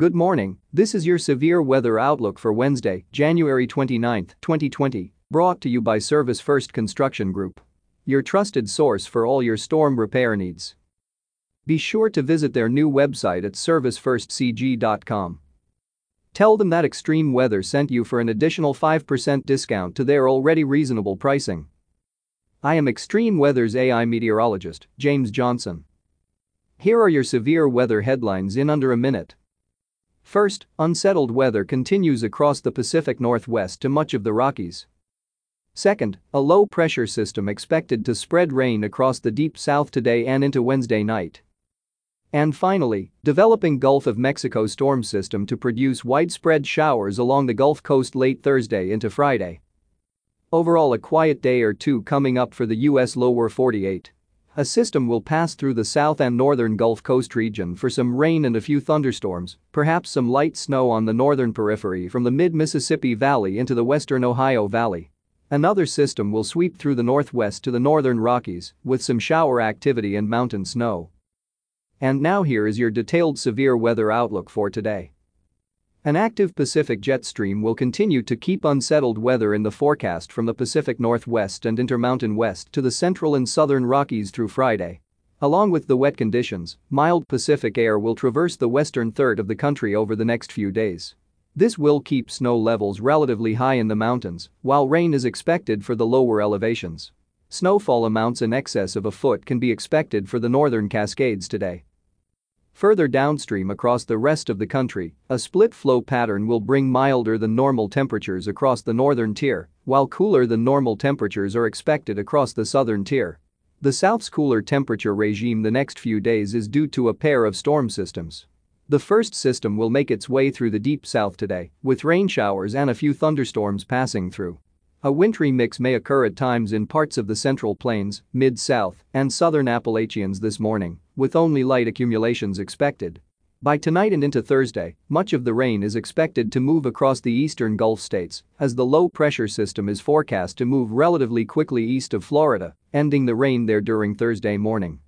Good morning, this is your severe weather outlook for Wednesday, January 29, 2020, brought to you by Service First Construction Group. Your trusted source for all your storm repair needs. Be sure to visit their new website at servicefirstcg.com. Tell them that extreme weather sent you for an additional 5% discount to their already reasonable pricing. I am Extreme Weather's AI meteorologist, James Johnson. Here are your severe weather headlines in under a minute. First, unsettled weather continues across the Pacific Northwest to much of the Rockies. Second, a low pressure system expected to spread rain across the deep south today and into Wednesday night. And finally, developing Gulf of Mexico storm system to produce widespread showers along the Gulf Coast late Thursday into Friday. Overall, a quiet day or two coming up for the U.S. lower 48. A system will pass through the south and northern Gulf Coast region for some rain and a few thunderstorms, perhaps some light snow on the northern periphery from the mid-Mississippi Valley into the western Ohio Valley. Another system will sweep through the northwest to the northern Rockies with some shower activity and mountain snow. And now here is your detailed severe weather outlook for today. An active Pacific jet stream will continue to keep unsettled weather in the forecast from the Pacific Northwest and Intermountain West to the central and southern Rockies through Friday. Along with the wet conditions, mild Pacific air will traverse the western third of the country over the next few days. This will keep snow levels relatively high in the mountains, while rain is expected for the lower elevations. Snowfall amounts in excess of a foot can be expected for the northern Cascades today. Further downstream across the rest of the country, a split flow pattern will bring milder than normal temperatures across the northern tier, while cooler than normal temperatures are expected across the southern tier. The South's cooler temperature regime the next few days is due to a pair of storm systems. The first system will make its way through the deep south today, with rain showers and a few thunderstorms passing through. A wintry mix may occur at times in parts of the Central Plains, Mid-South, and Southern Appalachians this morning, with only light accumulations expected. By tonight and into Thursday, much of the rain is expected to move across the eastern Gulf states as the low pressure system is forecast to move relatively quickly east of Florida, ending the rain there during Thursday morning.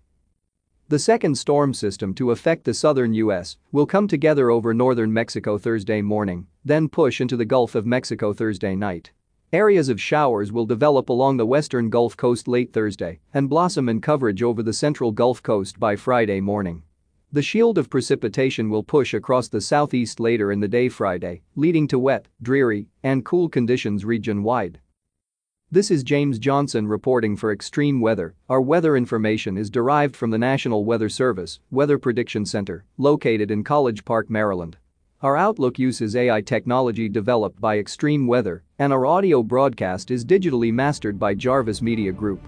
The second storm system to affect the southern U.S. will come together over northern Mexico Thursday morning, then push into the Gulf of Mexico Thursday night. Areas of showers will develop along the western Gulf Coast late Thursday and blossom in coverage over the central Gulf Coast by Friday morning. The shield of precipitation will push across the southeast later in the day Friday, leading to wet, dreary, and cool conditions region-wide. This is James Johnson reporting for Extreme Weather. Our weather information is derived from the National Weather Service Weather Prediction Center, located in College Park, Maryland. Our Outlook uses AI technology developed by Extreme Weather, and our audio broadcast is digitally mastered by Jarvis Media Group.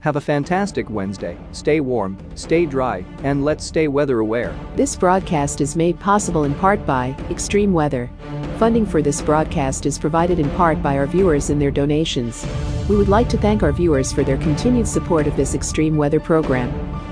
Have a fantastic Wednesday, stay warm, stay dry, and let's stay weather aware. This broadcast is made possible in part by Extreme Weather. Funding for this broadcast is provided in part by our viewers and their donations. We would like to thank our viewers for their continued support of this extreme weather program.